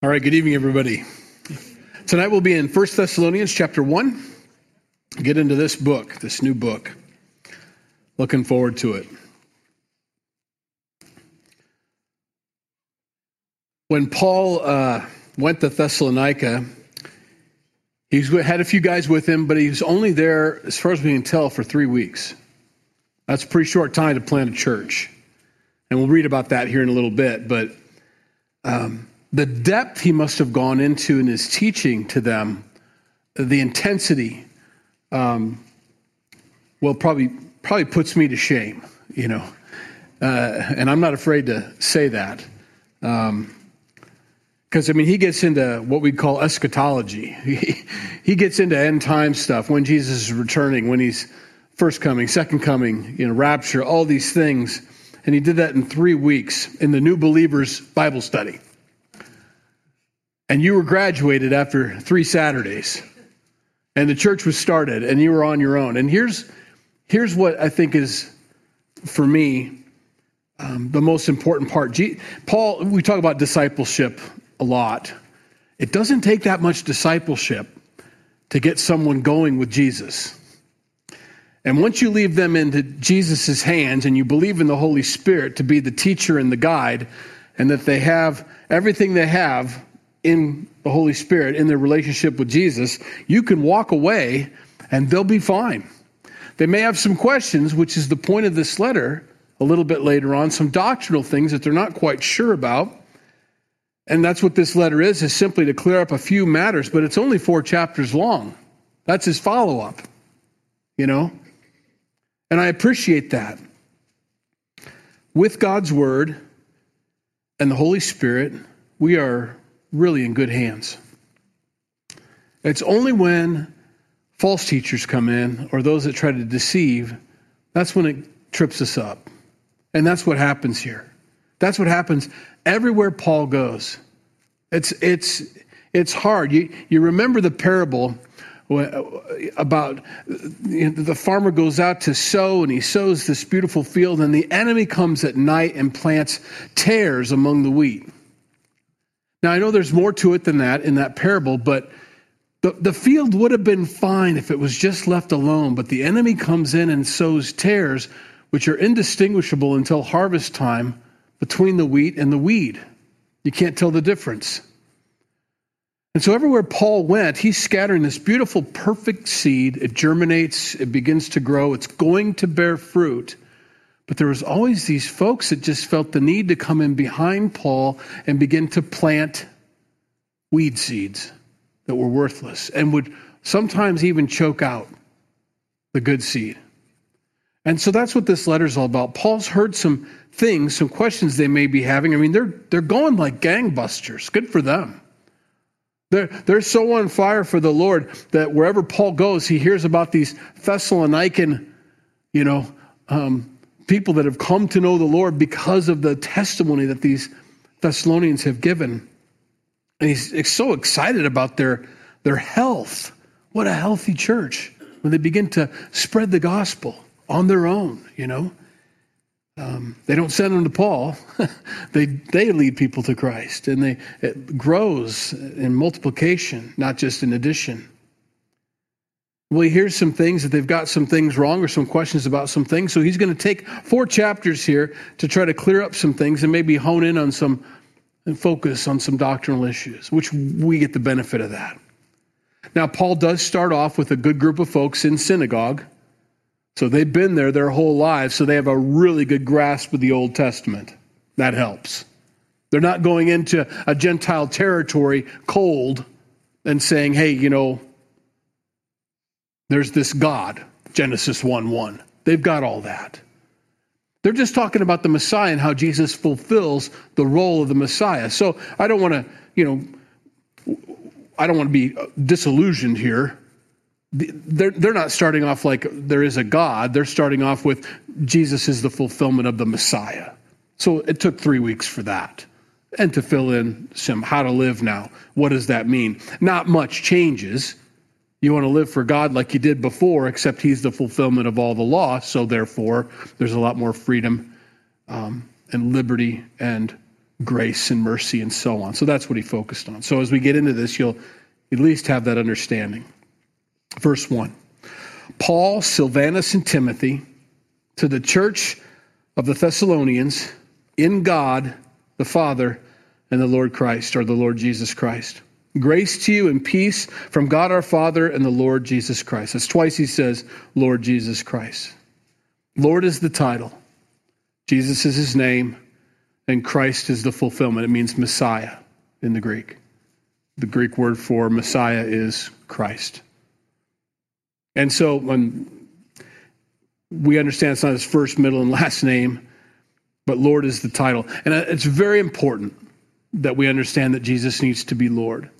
All right, good evening, everybody. Tonight we'll be in 1 Thessalonians chapter 1. Get into this book, this new book. Looking forward to it. When Paul uh, went to Thessalonica, he had a few guys with him, but he was only there, as far as we can tell, for three weeks. That's a pretty short time to plant a church. And we'll read about that here in a little bit, but. Um, the depth he must have gone into in his teaching to them, the intensity, um, well, probably probably puts me to shame, you know. Uh, and I'm not afraid to say that. Because, um, I mean, he gets into what we call eschatology. He, he gets into end time stuff, when Jesus is returning, when he's first coming, second coming, you know, rapture, all these things. And he did that in three weeks in the New Believers Bible study and you were graduated after three Saturdays, and the church was started, and you were on your own. And here's here's what I think is for me um, the most important part. G- Paul, we talk about discipleship a lot. It doesn't take that much discipleship to get someone going with Jesus. And once you leave them into Jesus' hands and you believe in the Holy Spirit to be the teacher and the guide, and that they have everything they have in the Holy Spirit, in their relationship with Jesus, you can walk away and they'll be fine. They may have some questions, which is the point of this letter a little bit later on, some doctrinal things that they're not quite sure about. And that's what this letter is, is simply to clear up a few matters, but it's only four chapters long. That's his follow up, you know? And I appreciate that. With God's word and the Holy Spirit, we are really in good hands. It's only when false teachers come in or those that try to deceive, that's when it trips us up. And that's what happens here. That's what happens everywhere Paul goes. It's, it's, it's hard. You, you remember the parable about you know, the farmer goes out to sow and he sows this beautiful field, and the enemy comes at night and plants tares among the wheat. Now, I know there's more to it than that in that parable, but the, the field would have been fine if it was just left alone, but the enemy comes in and sows tares, which are indistinguishable until harvest time between the wheat and the weed. You can't tell the difference. And so, everywhere Paul went, he's scattering this beautiful, perfect seed. It germinates, it begins to grow, it's going to bear fruit. But there was always these folks that just felt the need to come in behind Paul and begin to plant weed seeds that were worthless and would sometimes even choke out the good seed. And so that's what this letter is all about. Paul's heard some things, some questions they may be having. I mean, they're they're going like gangbusters. Good for them. They're, they're so on fire for the Lord that wherever Paul goes, he hears about these Thessalonican, you know, um, people that have come to know the Lord because of the testimony that these Thessalonians have given. And he's so excited about their, their health. What a healthy church when they begin to spread the gospel on their own, you know. Um, they don't send them to Paul. they, they lead people to Christ, and they, it grows in multiplication, not just in addition. Well, he hears some things that they've got some things wrong or some questions about some things. So he's going to take four chapters here to try to clear up some things and maybe hone in on some and focus on some doctrinal issues, which we get the benefit of that. Now, Paul does start off with a good group of folks in synagogue. So they've been there their whole lives, so they have a really good grasp of the Old Testament. That helps. They're not going into a Gentile territory cold and saying, hey, you know, there's this God, Genesis 1 1. They've got all that. They're just talking about the Messiah and how Jesus fulfills the role of the Messiah. So I don't want to, you know, I don't want to be disillusioned here. They're, they're not starting off like there is a God. They're starting off with Jesus is the fulfillment of the Messiah. So it took three weeks for that. And to fill in some how to live now. What does that mean? Not much changes. You want to live for God like you did before, except He's the fulfillment of all the law. So, therefore, there's a lot more freedom um, and liberty and grace and mercy and so on. So that's what he focused on. So as we get into this, you'll at least have that understanding. Verse 1 Paul, Silvanus, and Timothy to the church of the Thessalonians in God the Father and the Lord Christ, or the Lord Jesus Christ. Grace to you and peace from God our Father and the Lord Jesus Christ. That's twice he says, Lord Jesus Christ. Lord is the title, Jesus is his name, and Christ is the fulfillment. It means Messiah in the Greek. The Greek word for Messiah is Christ. And so when we understand it's not his first, middle, and last name, but Lord is the title. And it's very important that we understand that Jesus needs to be Lord.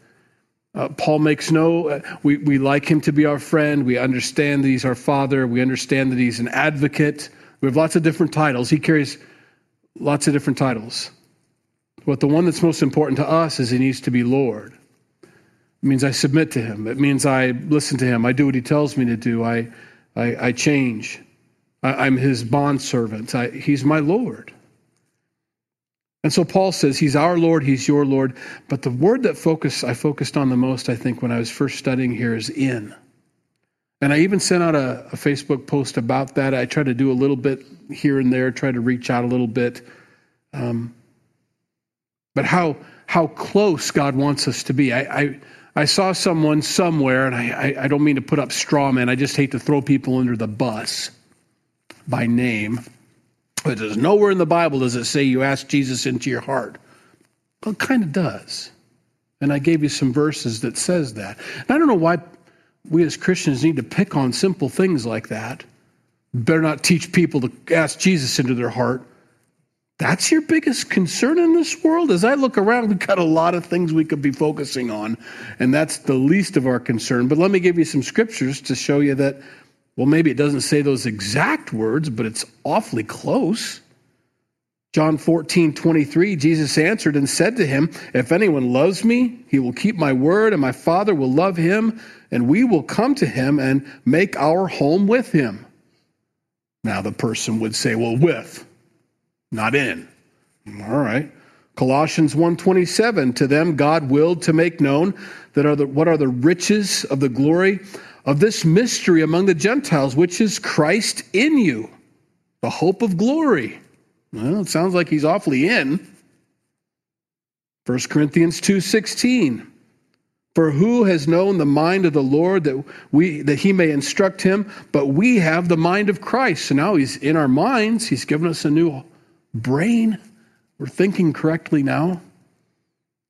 Uh, Paul makes no, uh, we, we like him to be our friend. We understand that he's our father. We understand that he's an advocate. We have lots of different titles. He carries lots of different titles. But the one that's most important to us is he needs to be Lord. It means I submit to him. It means I listen to him. I do what he tells me to do. I, I, I change. I, am his bondservant. I, he's my Lord. And so Paul says he's our Lord, he's your Lord. But the word that focus I focused on the most, I think, when I was first studying here is in. And I even sent out a, a Facebook post about that. I try to do a little bit here and there, try to reach out a little bit. Um, but how how close God wants us to be. I, I, I saw someone somewhere, and I, I, I don't mean to put up straw men. I just hate to throw people under the bus by name. But there's nowhere in the Bible does it say you ask Jesus into your heart. Well, it kind of does. And I gave you some verses that says that. And I don't know why we as Christians need to pick on simple things like that. Better not teach people to ask Jesus into their heart. That's your biggest concern in this world? As I look around, we've got a lot of things we could be focusing on, and that's the least of our concern. But let me give you some scriptures to show you that well, maybe it doesn't say those exact words, but it's awfully close. John 14, 23, Jesus answered and said to him, If anyone loves me, he will keep my word, and my Father will love him, and we will come to him and make our home with him. Now the person would say, Well, with, not in. All right. Colossians 1:27 to them God willed to make known that are the, what are the riches of the glory of this mystery among the Gentiles, which is Christ in you, the hope of glory. Well, it sounds like he's awfully in. 1 Corinthians 2:16 For who has known the mind of the Lord that we that he may instruct him? But we have the mind of Christ. So now he's in our minds. He's given us a new brain. We're thinking correctly now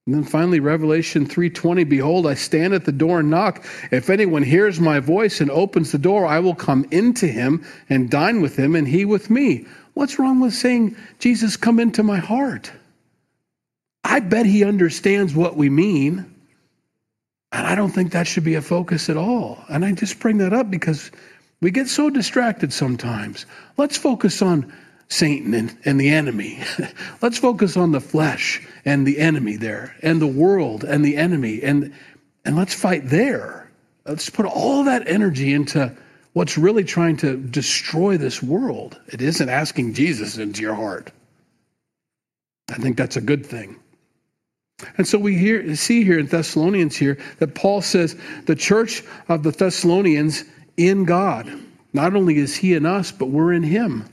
and then finally Revelation 3:20 behold I stand at the door and knock if anyone hears my voice and opens the door I will come into him and dine with him and he with me. What's wrong with saying Jesus come into my heart? I bet he understands what we mean. And I don't think that should be a focus at all. And I just bring that up because we get so distracted sometimes. Let's focus on Satan and, and the enemy. Let's focus on the flesh and the enemy there, and the world and the enemy, and, and let's fight there. Let's put all that energy into what's really trying to destroy this world. It isn't asking Jesus into your heart. I think that's a good thing. And so we hear, see here in Thessalonians here that Paul says the church of the Thessalonians in God. Not only is he in us, but we're in him.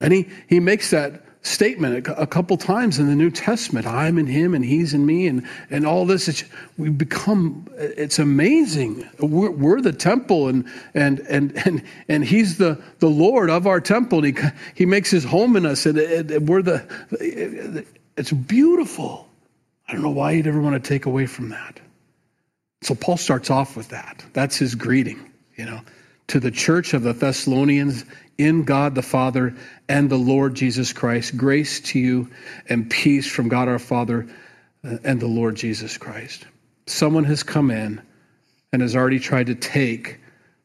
And he, he makes that statement a, couple times in the New Testament. I'm in him and he's in me and, and all this. It's, we become, it's amazing. We're, we're, the temple and, and, and, and, and he's the, the Lord of our temple. And he, he makes his home in us and, and we're the, it's beautiful. I don't know why you'd ever want to take away from that. So Paul starts off with that. That's his greeting, you know, to the church of the Thessalonians in God the Father and the Lord Jesus Christ. Grace to you and peace from God our Father uh, and the Lord Jesus Christ. Someone has come in and has already tried to take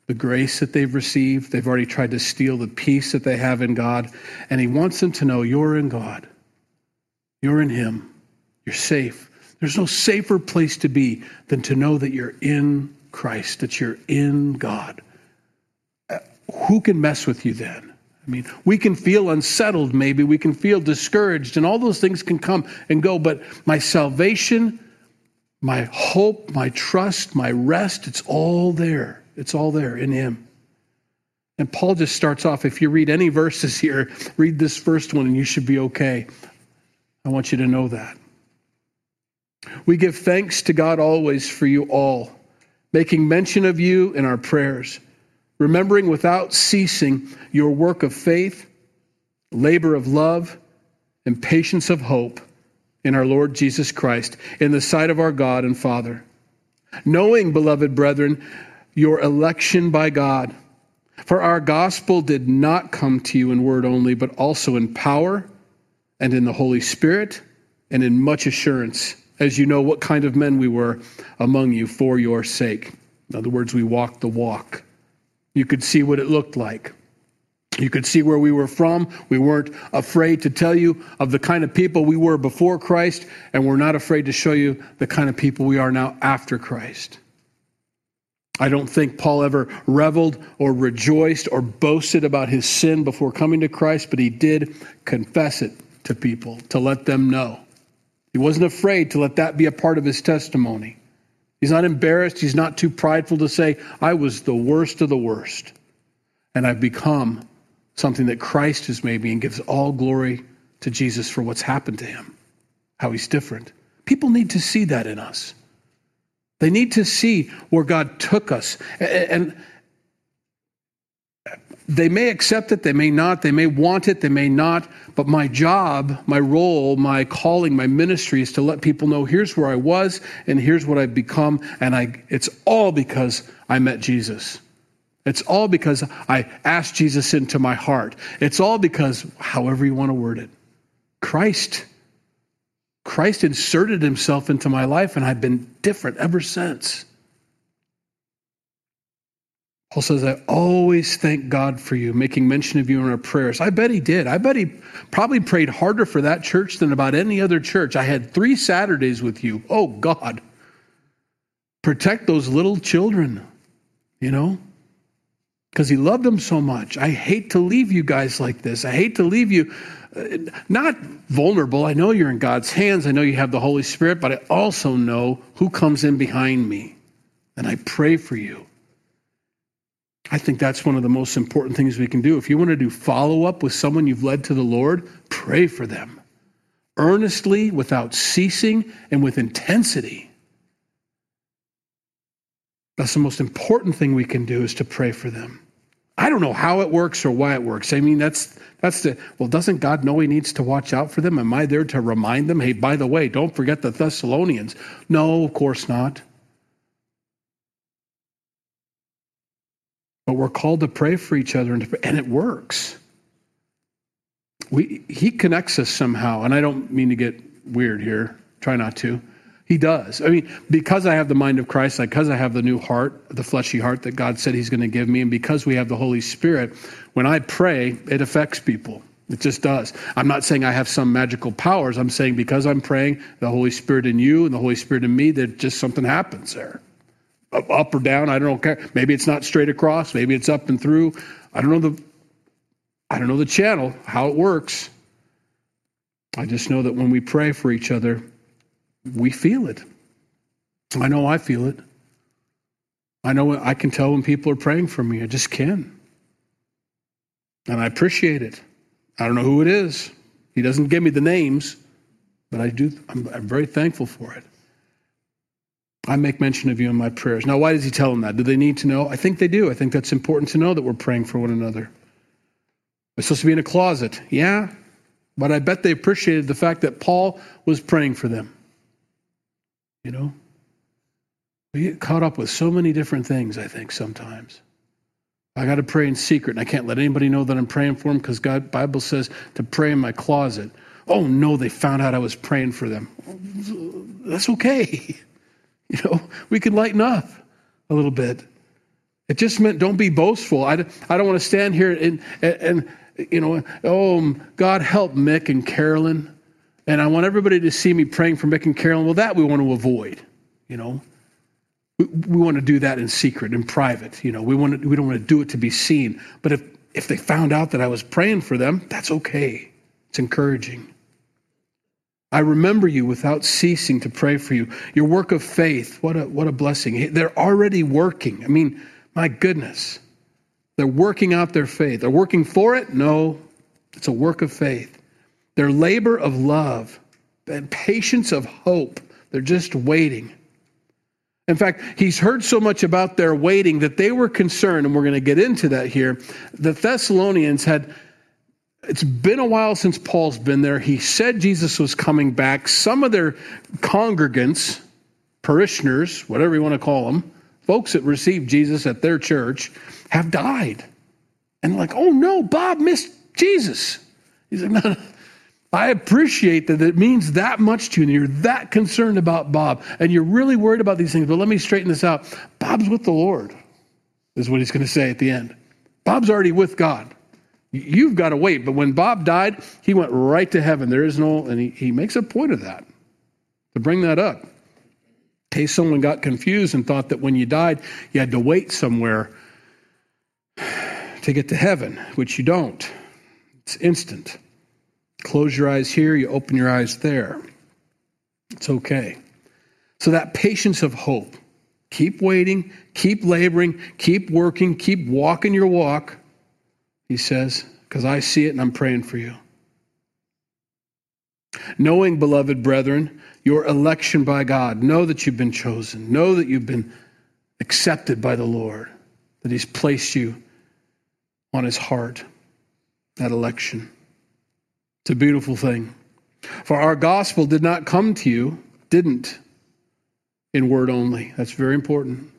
the grace that they've received. They've already tried to steal the peace that they have in God. And He wants them to know you're in God, you're in Him, you're safe. There's no safer place to be than to know that you're in Christ, that you're in God who can mess with you then? I mean, we can feel unsettled, maybe. We can feel discouraged, and all those things can come and go. But my salvation, my hope, my trust, my rest, it's all there. It's all there in Him. And Paul just starts off if you read any verses here, read this first one and you should be okay. I want you to know that. We give thanks to God always for you all, making mention of you in our prayers, remembering without ceasing your work of faith, labor of love, and patience of hope in our Lord Jesus Christ, in the sight of our God and Father. Knowing, beloved brethren, your election by God. For our gospel did not come to you in word only, but also in power and in the Holy Spirit and in much assurance, as you know what kind of men we were among you for your sake. In other words, we walked the walk. You could see what it looked like. You could see where we were from. We weren't afraid to tell you of the kind of people we were before Christ, and we're not afraid to show you the kind of people we are now after Christ. I don't think Paul ever reveled or rejoiced or boasted about his sin before coming to Christ, but he did confess it to people to let them know. He wasn't afraid to let that be a part of his testimony. He's not embarrassed. He's not too prideful to say, I was the worst of the worst. And I've become something that Christ has made me and gives all glory to Jesus for what's happened to him, how he's different. People need to see that in us. They need to see where God took us. And they may accept it, they may not, they may want it, they may not. But my job, my role, my calling, my ministry is to let people know here's where I was and here's what I've become. And I, it's all because I met Jesus. It's all because I asked Jesus into my heart. It's all because, however you want to word it, Christ Christ inserted himself into my life, and I've been different ever since. Paul says, I always thank God for you, making mention of you in our prayers. I bet he did. I bet he probably prayed harder for that church than about any other church. I had three Saturdays with you. Oh, God. Protect those little children, you know? Because he loved them so much. I hate to leave you guys like this. I hate to leave you uh, not vulnerable. I know you're in God's hands. I know you have the Holy Spirit, but I also know who comes in behind me. And I pray for you. I think that's one of the most important things we can do. If you want to do follow up with someone you've led to the Lord, pray for them earnestly, without ceasing, and with intensity. That's the most important thing we can do is to pray for them. I don't know how it works or why it works. I mean, that's that's the well, doesn't God know he needs to watch out for them? Am I there to remind them, hey, by the way, don't forget the Thessalonians? No, of course not. But we're called to pray for each other, and, and it works. We, he connects us somehow, and I don't mean to get weird here. Try not to. He does. I mean, because I have the mind of Christ, because I have the new heart, the fleshy heart that God said He's going to give me, and because we have the Holy Spirit, when I pray, it affects people. It just does. I'm not saying I have some magical powers. I'm saying because I'm praying, the Holy Spirit in you and the Holy Spirit in me, that just something happens there. Up or down, I don't care. Maybe it's not straight across. Maybe it's up and through. I don't know the. I don't know the channel, how it works. I just know that when we pray for each other, we feel it. I know I feel it. I know I can tell when people are praying for me. I just can. And I appreciate it. I don't know who it is. He doesn't give me the names, but I do. I'm, I'm very thankful for it. I make mention of you in my prayers. Now, why does he tell them that? Do they need to know? I think they do. I think that's important to know that we're praying for one another. We're supposed to be in a closet. Yeah, but I bet they appreciated the fact that Paul was praying for them. You know? We get caught up with so many different things, I think, sometimes. I got to pray in secret, and I can't let anybody know that I'm praying for them because God Bible says to pray in my closet. Oh no, they found out I was praying for them. That's okay. You know, we can lighten up a little bit. It just meant don't be boastful. I, I don't want to stand here and, and, and you know, oh, God help Mick and Carolyn. And I want everybody to see me praying for Mick and Carolyn. Well, that we want to avoid, you know. We, we want to do that in secret, in private, you know. We, want to, we don't want to do it to be seen. But if if they found out that I was praying for them, that's okay. It's encouraging. I remember you without ceasing to pray for you. Your work of faith, what a, what a blessing. They're already working. I mean, my goodness. They're working out their faith. They're working for it? No, it's a work of faith. Their labor of love and patience of hope. They're just waiting. In fact, he's heard so much about their waiting that they were concerned, and we're going to get into that here. The Thessalonians had it's been a while since Paul's been there. He said Jesus was coming back. Some of their congregants, parishioners, whatever you want to call them, folks that received Jesus at their church, have died. And like, oh no, Bob missed Jesus. He's like, no, no. I appreciate that it means that much to you and you're that concerned about Bob and you're really worried about these things. But let me straighten this out. Bob's with the Lord, is what he's going to say at the end. Bob's already with God. You've got to wait. But when Bob died, he went right to heaven. There is no, and he, he makes a point of that, to bring that up. In case someone got confused and thought that when you died, you had to wait somewhere to get to heaven, which you don't. It's instant. Close your eyes here, you open your eyes there. It's okay. So, that patience of hope. Keep waiting, keep laboring, keep working, keep walking your walk he says, because I see it and I'm praying for you. Knowing, beloved brethren, your election by God, know that you've been chosen, know that you've been accepted by the Lord, that He's placed you on His heart, that election. It's a beautiful thing. For our gospel did not come to you, didn't, in word only. That's very important.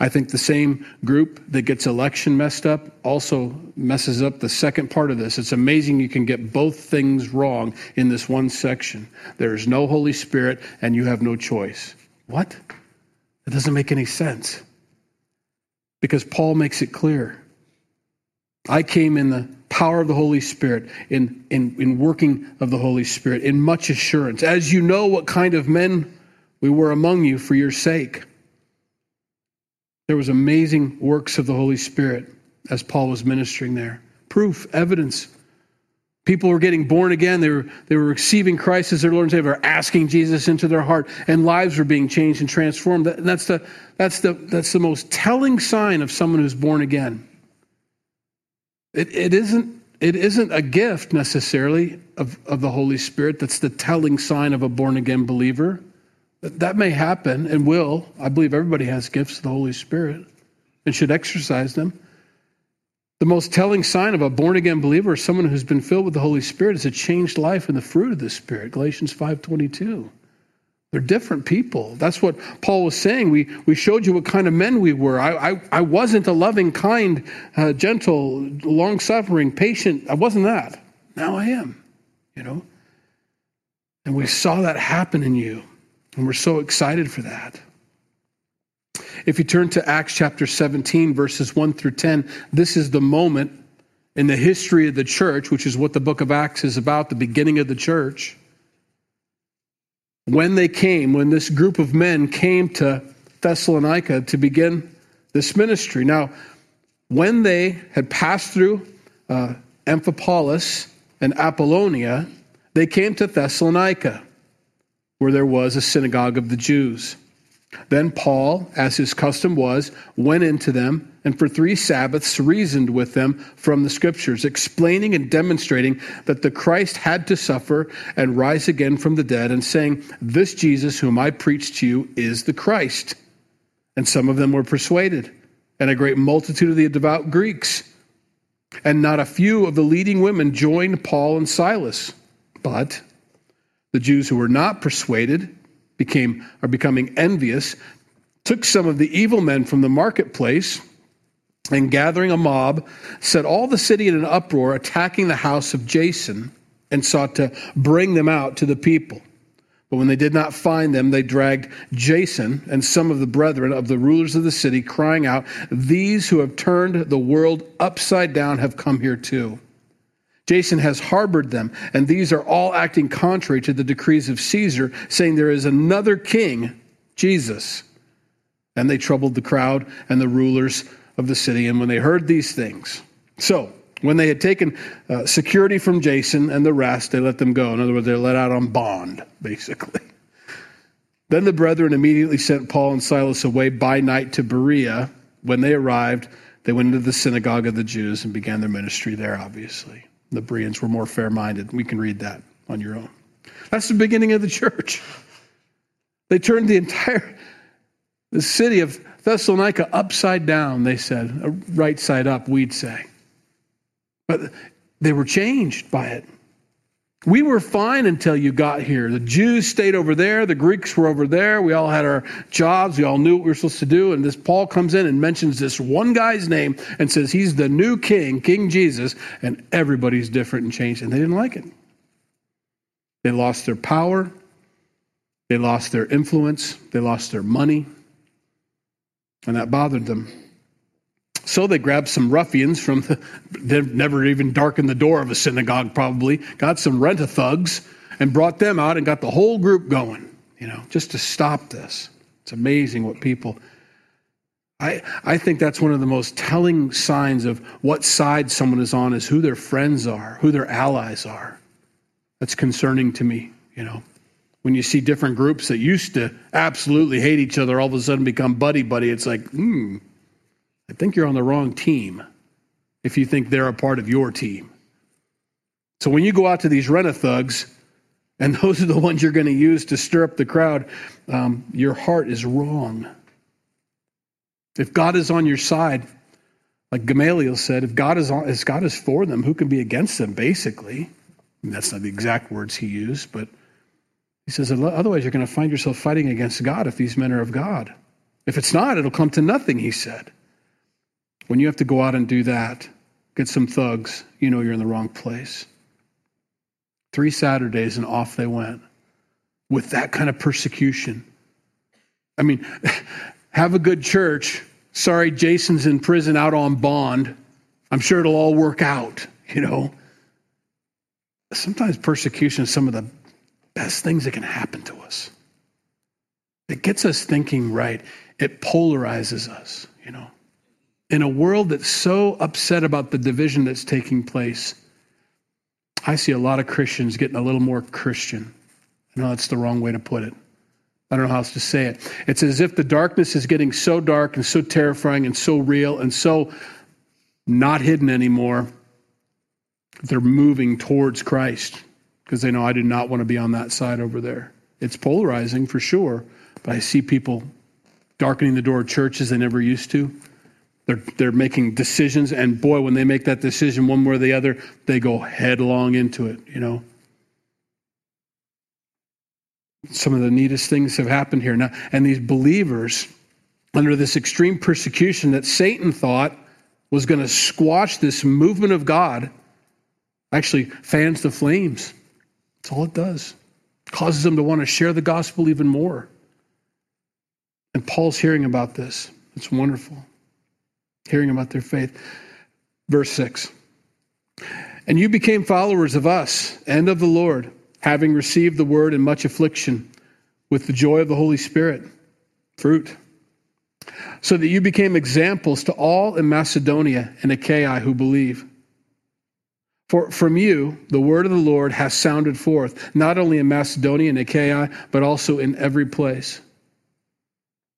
I think the same group that gets election messed up also messes up the second part of this. It's amazing you can get both things wrong in this one section. There is no Holy Spirit and you have no choice. What? That doesn't make any sense. Because Paul makes it clear. I came in the power of the Holy Spirit, in, in, in working of the Holy Spirit, in much assurance, as you know what kind of men we were among you for your sake. There was amazing works of the Holy Spirit as Paul was ministering there. Proof, evidence. People were getting born again. They were, they were receiving Christ as their Lord and Savior, asking Jesus into their heart, and lives were being changed and transformed. That, that's, the, that's, the, that's the most telling sign of someone who's born again. It, it, isn't, it isn't a gift necessarily of, of the Holy Spirit that's the telling sign of a born again believer. That may happen and will. I believe everybody has gifts of the Holy Spirit and should exercise them. The most telling sign of a born again believer is someone who's been filled with the Holy Spirit is a changed life and the fruit of the Spirit. Galatians 5:22. They're different people. That's what Paul was saying. We, we showed you what kind of men we were. I, I, I wasn't a loving, kind, uh, gentle, long suffering, patient. I wasn't that. Now I am, you know. And we saw that happen in you. And we're so excited for that. If you turn to Acts chapter 17, verses 1 through 10, this is the moment in the history of the church, which is what the book of Acts is about, the beginning of the church. When they came, when this group of men came to Thessalonica to begin this ministry. Now, when they had passed through uh, Amphipolis and Apollonia, they came to Thessalonica where there was a synagogue of the Jews. Then Paul, as his custom was, went into them and for three Sabbaths reasoned with them from the Scriptures, explaining and demonstrating that the Christ had to suffer and rise again from the dead, and saying, This Jesus whom I preach to you is the Christ. And some of them were persuaded, and a great multitude of the devout Greeks. And not a few of the leading women joined Paul and Silas. But the Jews who were not persuaded became are becoming envious, took some of the evil men from the marketplace, and gathering a mob, set all the city in an uproar, attacking the house of Jason, and sought to bring them out to the people. But when they did not find them, they dragged Jason and some of the brethren of the rulers of the city, crying out, These who have turned the world upside down have come here too. Jason has harbored them, and these are all acting contrary to the decrees of Caesar, saying there is another king, Jesus. And they troubled the crowd and the rulers of the city, and when they heard these things. So, when they had taken uh, security from Jason and the rest, they let them go. In other words, they're let out on bond, basically. Then the brethren immediately sent Paul and Silas away by night to Berea. When they arrived, they went into the synagogue of the Jews and began their ministry there, obviously. The Bereans were more fair minded. We can read that on your own. That's the beginning of the church. They turned the entire the city of Thessalonica upside down, they said, uh, right side up, we'd say. But they were changed by it. We were fine until you got here. The Jews stayed over there, the Greeks were over there. We all had our jobs, we all knew what we were supposed to do. And this Paul comes in and mentions this one guy's name and says he's the new king, King Jesus, and everybody's different and changed. And they didn't like it. They lost their power, they lost their influence, they lost their money, and that bothered them. So they grabbed some ruffians from the, they've never even darkened the door of a synagogue, probably, got some rent a thugs and brought them out and got the whole group going, you know, just to stop this. It's amazing what people. I, I think that's one of the most telling signs of what side someone is on is who their friends are, who their allies are. That's concerning to me, you know. When you see different groups that used to absolutely hate each other all of a sudden become buddy buddy, it's like, hmm, I think you're on the wrong team if you think they're a part of your team. So when you go out to these rent thugs, and those are the ones you're going to use to stir up the crowd, um, your heart is wrong. If God is on your side, like Gamaliel said, if God is on, if God is for them, who can be against them? Basically, that's not the exact words he used, but he says otherwise you're going to find yourself fighting against God if these men are of God. If it's not, it'll come to nothing. He said. When you have to go out and do that, get some thugs, you know you're in the wrong place. Three Saturdays and off they went with that kind of persecution. I mean, have a good church. Sorry, Jason's in prison out on bond. I'm sure it'll all work out, you know. Sometimes persecution is some of the best things that can happen to us. It gets us thinking right, it polarizes us, you know in a world that's so upset about the division that's taking place, I see a lot of Christians getting a little more Christian. I know that's the wrong way to put it. I don't know how else to say it. It's as if the darkness is getting so dark and so terrifying and so real and so not hidden anymore. They're moving towards Christ because they know I do not want to be on that side over there. It's polarizing for sure, but I see people darkening the door of churches they never used to. They're, they're making decisions, and boy, when they make that decision one way or the other, they go headlong into it, you know. Some of the neatest things have happened here. Now, and these believers, under this extreme persecution that Satan thought was going to squash this movement of God, actually fans the flames. That's all it does. causes them to want to share the gospel even more. And Paul's hearing about this. It's wonderful hearing about their faith. Verse 6 And you became followers of us and of the Lord, having received the word in much affliction with the joy of the Holy Spirit, fruit, so that you became examples to all in Macedonia and Achaia who believe. For from you the word of the Lord has sounded forth, not only in Macedonia and Achaia, but also in every place.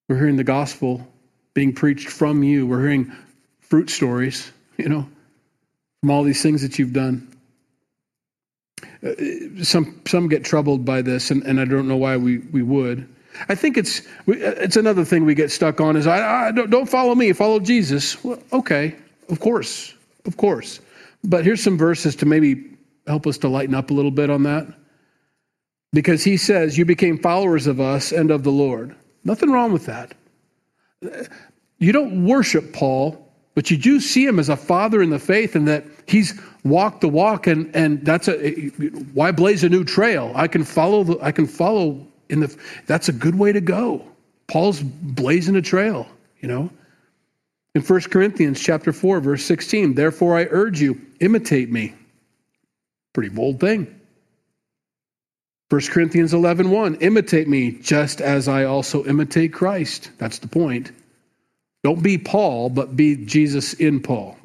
We're hearing the gospel being preached from you. We're hearing fruit stories, you know, from all these things that you've done. Uh, some some get troubled by this, and, and I don't know why we, we would. I think it's it's another thing we get stuck on is I, I don't, don't follow me, follow Jesus. Well, okay, of course, of course. But here's some verses to maybe help us to lighten up a little bit on that. Because he says, You became followers of us and of the Lord. Nothing wrong with that. You don't worship Paul, but you do see him as a father in the faith and that he's walked the walk and, and that's a why blaze a new trail? I can follow the, I can follow in the that's a good way to go. Paul's blazing a trail, you know. In 1 Corinthians chapter 4 verse 16, therefore I urge you imitate me. Pretty bold thing. 1 Corinthians 11, 1, imitate me just as I also imitate Christ. That's the point. Don't be Paul, but be Jesus in Paul.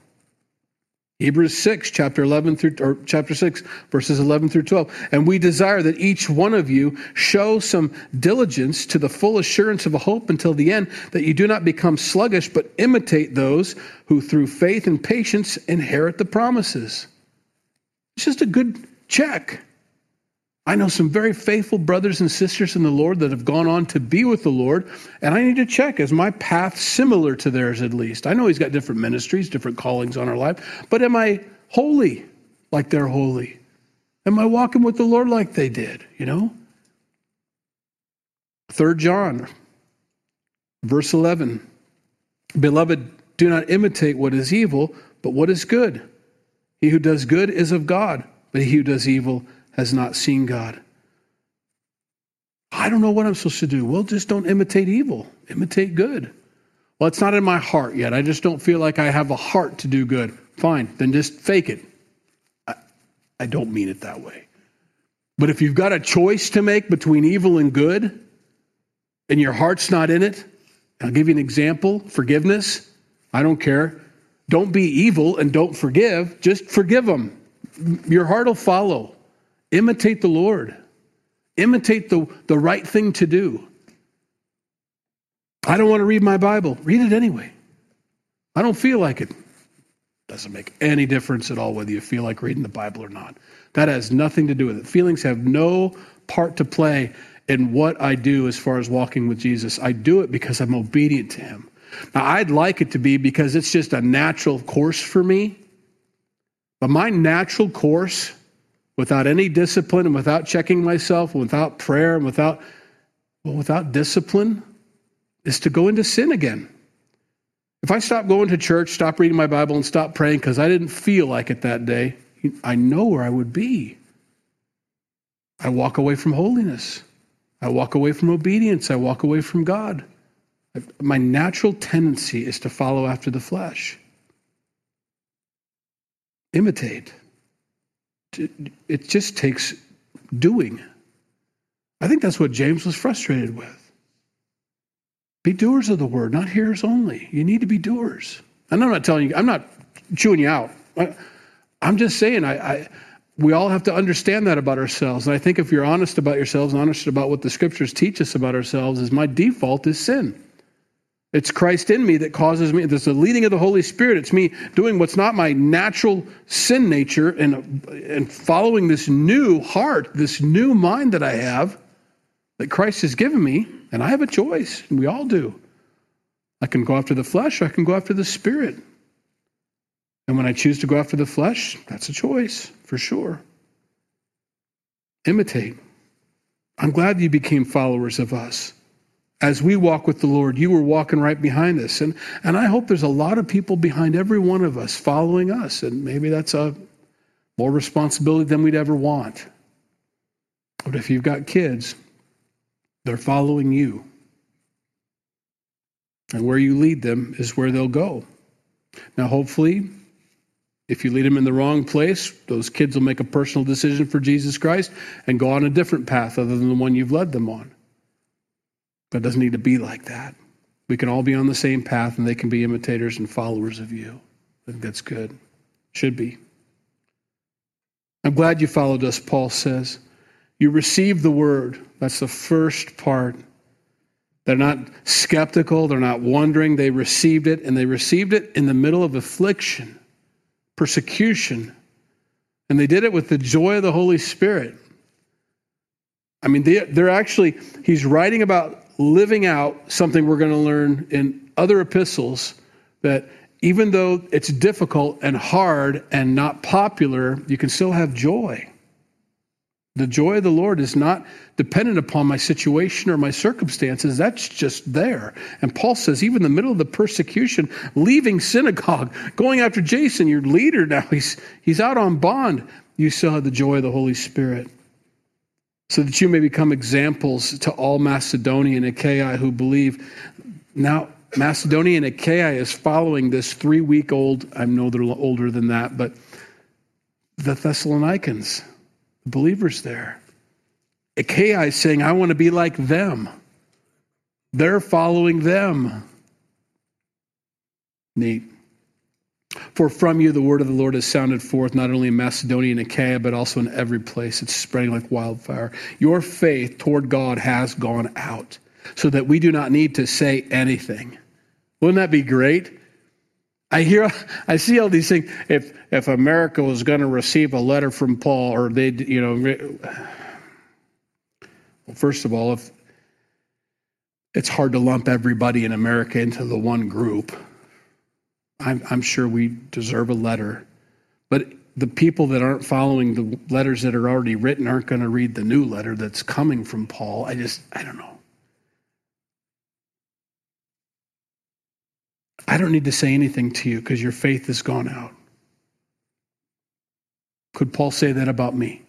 Hebrews 6, chapter 11 through, or chapter 6, verses 11 through 12. And we desire that each one of you show some diligence to the full assurance of a hope until the end, that you do not become sluggish, but imitate those who through faith and patience inherit the promises. It's just a good check. I know some very faithful brothers and sisters in the Lord that have gone on to be with the Lord, and I need to check is my path similar to theirs at least? I know He's got different ministries, different callings on our life, but am I holy like they're holy? Am I walking with the Lord like they did? You know? Third John, verse 11 Beloved, do not imitate what is evil, but what is good. He who does good is of God, but he who does evil has not seen God. I don't know what I'm supposed to do. Well, just don't imitate evil, imitate good. Well, it's not in my heart yet. I just don't feel like I have a heart to do good. Fine, then just fake it. I, I don't mean it that way. But if you've got a choice to make between evil and good, and your heart's not in it, I'll give you an example forgiveness. I don't care. Don't be evil and don't forgive, just forgive them. Your heart will follow. Imitate the Lord. Imitate the, the right thing to do. I don't want to read my Bible. Read it anyway. I don't feel like it. Doesn't make any difference at all whether you feel like reading the Bible or not. That has nothing to do with it. Feelings have no part to play in what I do as far as walking with Jesus. I do it because I'm obedient to Him. Now, I'd like it to be because it's just a natural course for me. But my natural course without any discipline and without checking myself, without prayer and without, well, without discipline, is to go into sin again. If I stop going to church, stop reading my Bible, and stop praying because I didn't feel like it that day, I know where I would be. I walk away from holiness. I walk away from obedience. I walk away from God. My natural tendency is to follow after the flesh. Imitate it just takes doing. I think that's what James was frustrated with. Be doers of the word, not hearers only. You need to be doers. And I'm not telling you, I'm not chewing you out. I, am just saying, I, I, we all have to understand that about ourselves. And I think if you're honest about yourselves and honest about what the scriptures teach us about ourselves, is my default is sin. It's Christ in me that causes me. There's the leading of the Holy Spirit. It's me doing what's not my natural sin nature and, and following this new heart, this new mind that I have that Christ has given me. And I have a choice, and we all do. I can go after the flesh, or I can go after the spirit. And when I choose to go after the flesh, that's a choice for sure. Imitate. I'm glad you became followers of us as we walk with the Lord, you were walking right behind us. And, and I hope there's a lot of people behind every one of us following us. And maybe that's a more responsibility than we'd ever want. But if you've got kids, they're following you. And where you lead them is where they'll go. Now, hopefully, if you lead them in the wrong place, those kids will make a personal decision for Jesus Christ and go on a different path other than the one you've led them on. But it doesn't need to be like that. We can all be on the same path and they can be imitators and followers of you. I think that's good. Should be. I'm glad you followed us, Paul says. You received the word. That's the first part. They're not skeptical, they're not wondering. They received it, and they received it in the middle of affliction, persecution. And they did it with the joy of the Holy Spirit. I mean, they, are actually, he's writing about living out something we're going to learn in other epistles that even though it's difficult and hard and not popular, you can still have joy. The joy of the Lord is not dependent upon my situation or my circumstances. That's just there. And Paul says, even in the middle of the persecution, leaving synagogue, going after Jason, your leader now, he's, he's out on bond, you still have the joy of the Holy Spirit so that you may become examples to all Macedonia and Achaia who believe. Now, Macedonia and Achaia is following this three week old, I know they're older than that, but the Thessalonians, the believers there. Achaia is saying, I want to be like them. They're following them. Neat. For from you the word of the Lord has sounded forth, not only in Macedonia and Achaia, but also in every place. It's spreading like wildfire. Your faith toward God has gone out, so that we do not need to say anything. Wouldn't that be great? I hear, I see all these things. If if America was going to receive a letter from Paul, or they, you know, well, first of all, if it's hard to lump everybody in America into the one group, I'm, I'm sure we deserve a letter. But the people that aren't following the letters that are already written aren't going to read the new letter that's coming from Paul. I just, I don't know. I don't need to say anything to you because your faith has gone out. Could Paul say that about me?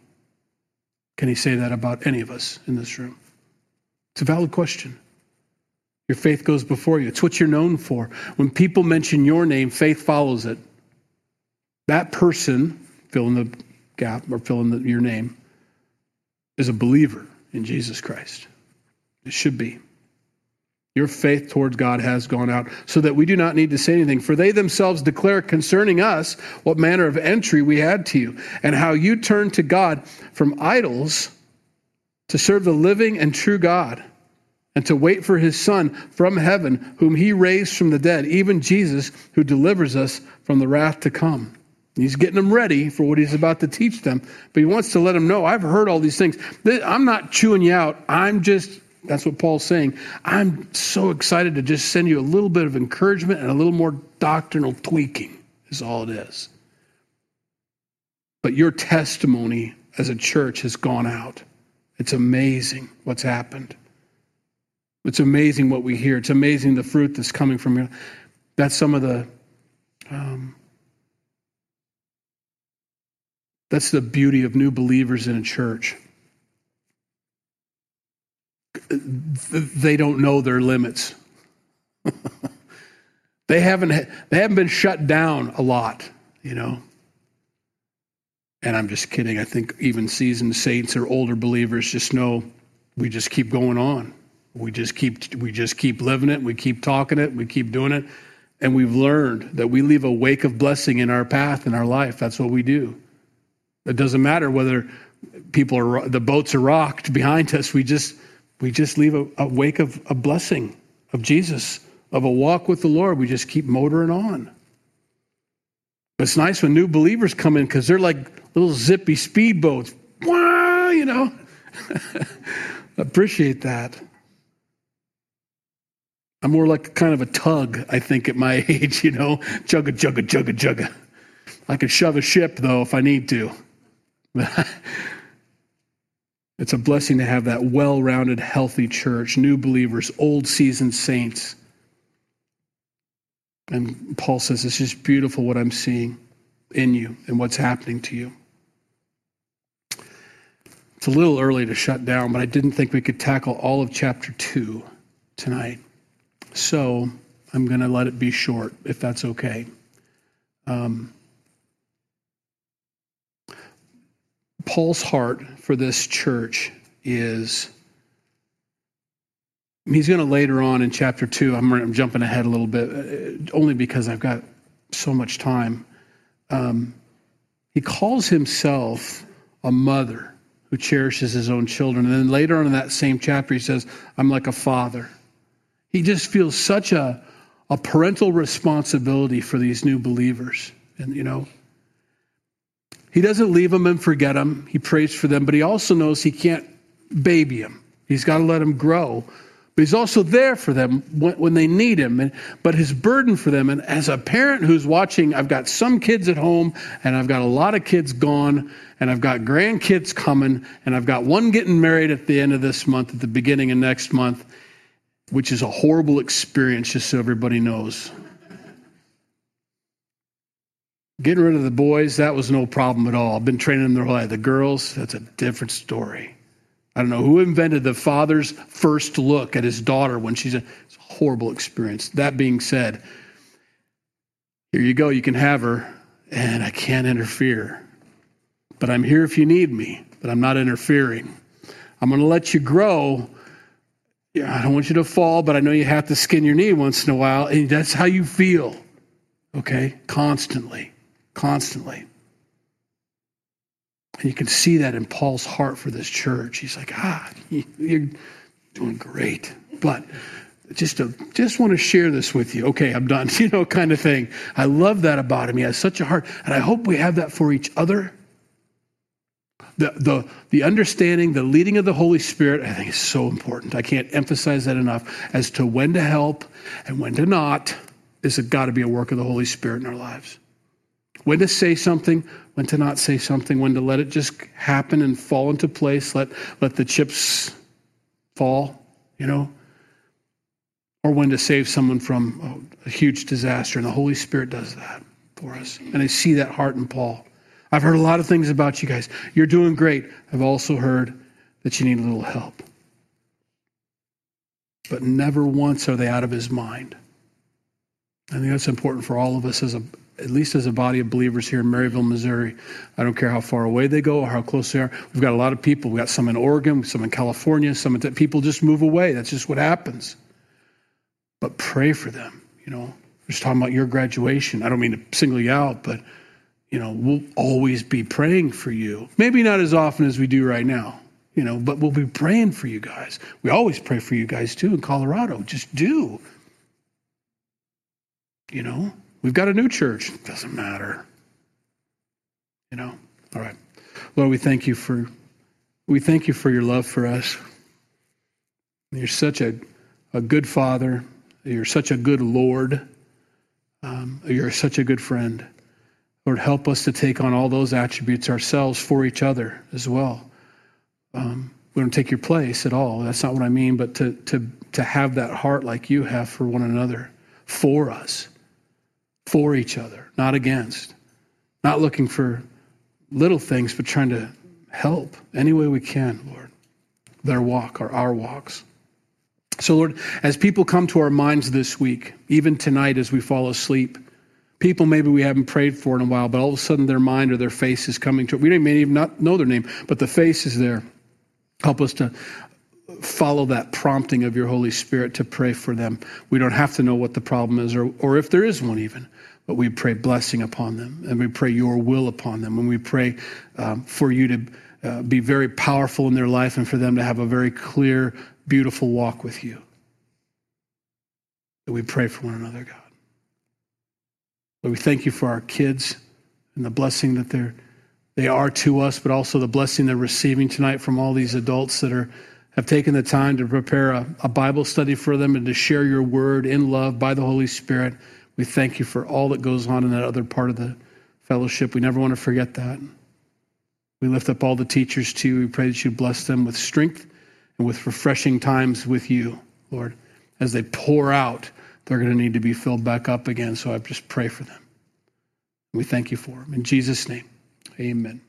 Can he say that about any of us in this room? It's a valid question. Your faith goes before you. It's what you're known for. When people mention your name, faith follows it. That person, fill in the gap or fill in the, your name, is a believer in Jesus Christ. It should be. Your faith towards God has gone out, so that we do not need to say anything. For they themselves declare concerning us what manner of entry we had to you, and how you turned to God from idols to serve the living and true God, and to wait for his Son from heaven, whom he raised from the dead, even Jesus, who delivers us from the wrath to come. He's getting them ready for what he's about to teach them, but he wants to let them know I've heard all these things. I'm not chewing you out. I'm just that's what Paul's saying. I'm so excited to just send you a little bit of encouragement and a little more doctrinal tweaking, is all it is. But your testimony as a church has gone out. It's amazing what's happened. It's amazing what we hear. It's amazing the fruit that's coming from you. That's some of the. Um, that's the beauty of new believers in a church they don't know their limits. they haven't they haven't been shut down a lot, you know. And I'm just kidding. I think even seasoned saints or older believers just know we just keep going on. We just keep we just keep living it. We keep talking it. We keep doing it. And we've learned that we leave a wake of blessing in our path in our life. That's what we do. It doesn't matter whether people are the boats are rocked behind us. We just we just leave a, a wake of a blessing of Jesus, of a walk with the Lord. We just keep motoring on. It's nice when new believers come in because they're like little zippy speedboats. Wow, you know. Appreciate that. I'm more like kind of a tug, I think, at my age, you know. Jugga, jugga, jugga, jugga. I could shove a ship, though, if I need to. It's a blessing to have that well rounded, healthy church, new believers, old seasoned saints. And Paul says, It's just beautiful what I'm seeing in you and what's happening to you. It's a little early to shut down, but I didn't think we could tackle all of chapter 2 tonight. So I'm going to let it be short, if that's okay. Um, Paul's heart for this church is he's going to later on in chapter 2 I'm, I'm, jumping ahead a little bit uh, only because i've got so much time. Um, he calls himself a mother who cherishes his own children. And then later on in that same chapter he says i'm like a father he just feels such a, a parental responsibility for these new believers and you know he doesn't leave them and forget them. He prays for them, but he also knows he can't baby them. He's got to let them grow. But he's also there for them when, when they need him. And, but his burden for them, and as a parent who's watching, I've got some kids at home, and I've got a lot of kids gone, and I've got grandkids coming, and I've got one getting married at the end of this month, at the beginning of next month, which is a horrible experience, just so everybody knows. Getting rid of the boys, that was no problem at all. I've been training them their whole life. The girls, that's a different story. I don't know who invented the father's first look at his daughter when she's a, a horrible experience. That being said, here you go, you can have her, and I can't interfere. But I'm here if you need me, but I'm not interfering. I'm going to let you grow. I don't want you to fall, but I know you have to skin your knee once in a while, and that's how you feel. Okay? Constantly. Constantly. And you can see that in Paul's heart for this church. He's like, ah, you're doing great. But just to, just want to share this with you. Okay, I'm done. You know, kind of thing. I love that about him. He has such a heart, and I hope we have that for each other. The, the, the understanding, the leading of the Holy Spirit, I think is so important. I can't emphasize that enough as to when to help and when to not. Is it got to be a work of the Holy Spirit in our lives? When to say something, when to not say something, when to let it just happen and fall into place, let, let the chips fall, you know? Or when to save someone from a huge disaster. And the Holy Spirit does that for us. And I see that heart in Paul. I've heard a lot of things about you guys. You're doing great. I've also heard that you need a little help. But never once are they out of his mind. I think that's important for all of us as a at least as a body of believers here in Maryville, Missouri. I don't care how far away they go or how close they are. We've got a lot of people. We've got some in Oregon, some in California, some in, people just move away. That's just what happens. But pray for them, you know. We're just talking about your graduation. I don't mean to single you out, but you know, we'll always be praying for you. Maybe not as often as we do right now, you know, but we'll be praying for you guys. We always pray for you guys too in Colorado. Just do. You know, we've got a new church. Doesn't matter. You know. All right. Lord, we thank you for we thank you for your love for us. You're such a, a good father. You're such a good Lord. Um, you're such a good friend. Lord, help us to take on all those attributes ourselves for each other as well. Um, we don't take your place at all. That's not what I mean, but to, to, to have that heart like you have for one another, for us, for each other, not against. Not looking for little things, but trying to help any way we can, Lord. Their walk or our walks. So, Lord, as people come to our minds this week, even tonight as we fall asleep, people maybe we haven't prayed for in a while, but all of a sudden their mind or their face is coming to it. We may even not know their name, but the face is there. Help us to follow that prompting of your Holy Spirit to pray for them. We don't have to know what the problem is or, or if there is one even, but we pray blessing upon them and we pray your will upon them and we pray um, for you to uh, be very powerful in their life and for them to have a very clear, beautiful walk with you. That we pray for one another, God. Lord, we thank you for our kids and the blessing that they're, they are to us, but also the blessing they're receiving tonight from all these adults that are, have taken the time to prepare a, a Bible study for them and to share your word in love by the Holy Spirit. We thank you for all that goes on in that other part of the fellowship. We never want to forget that. We lift up all the teachers too. We pray that you bless them with strength and with refreshing times with you, Lord, as they pour out they're going to need to be filled back up again. So I just pray for them. We thank you for them. In Jesus' name, amen.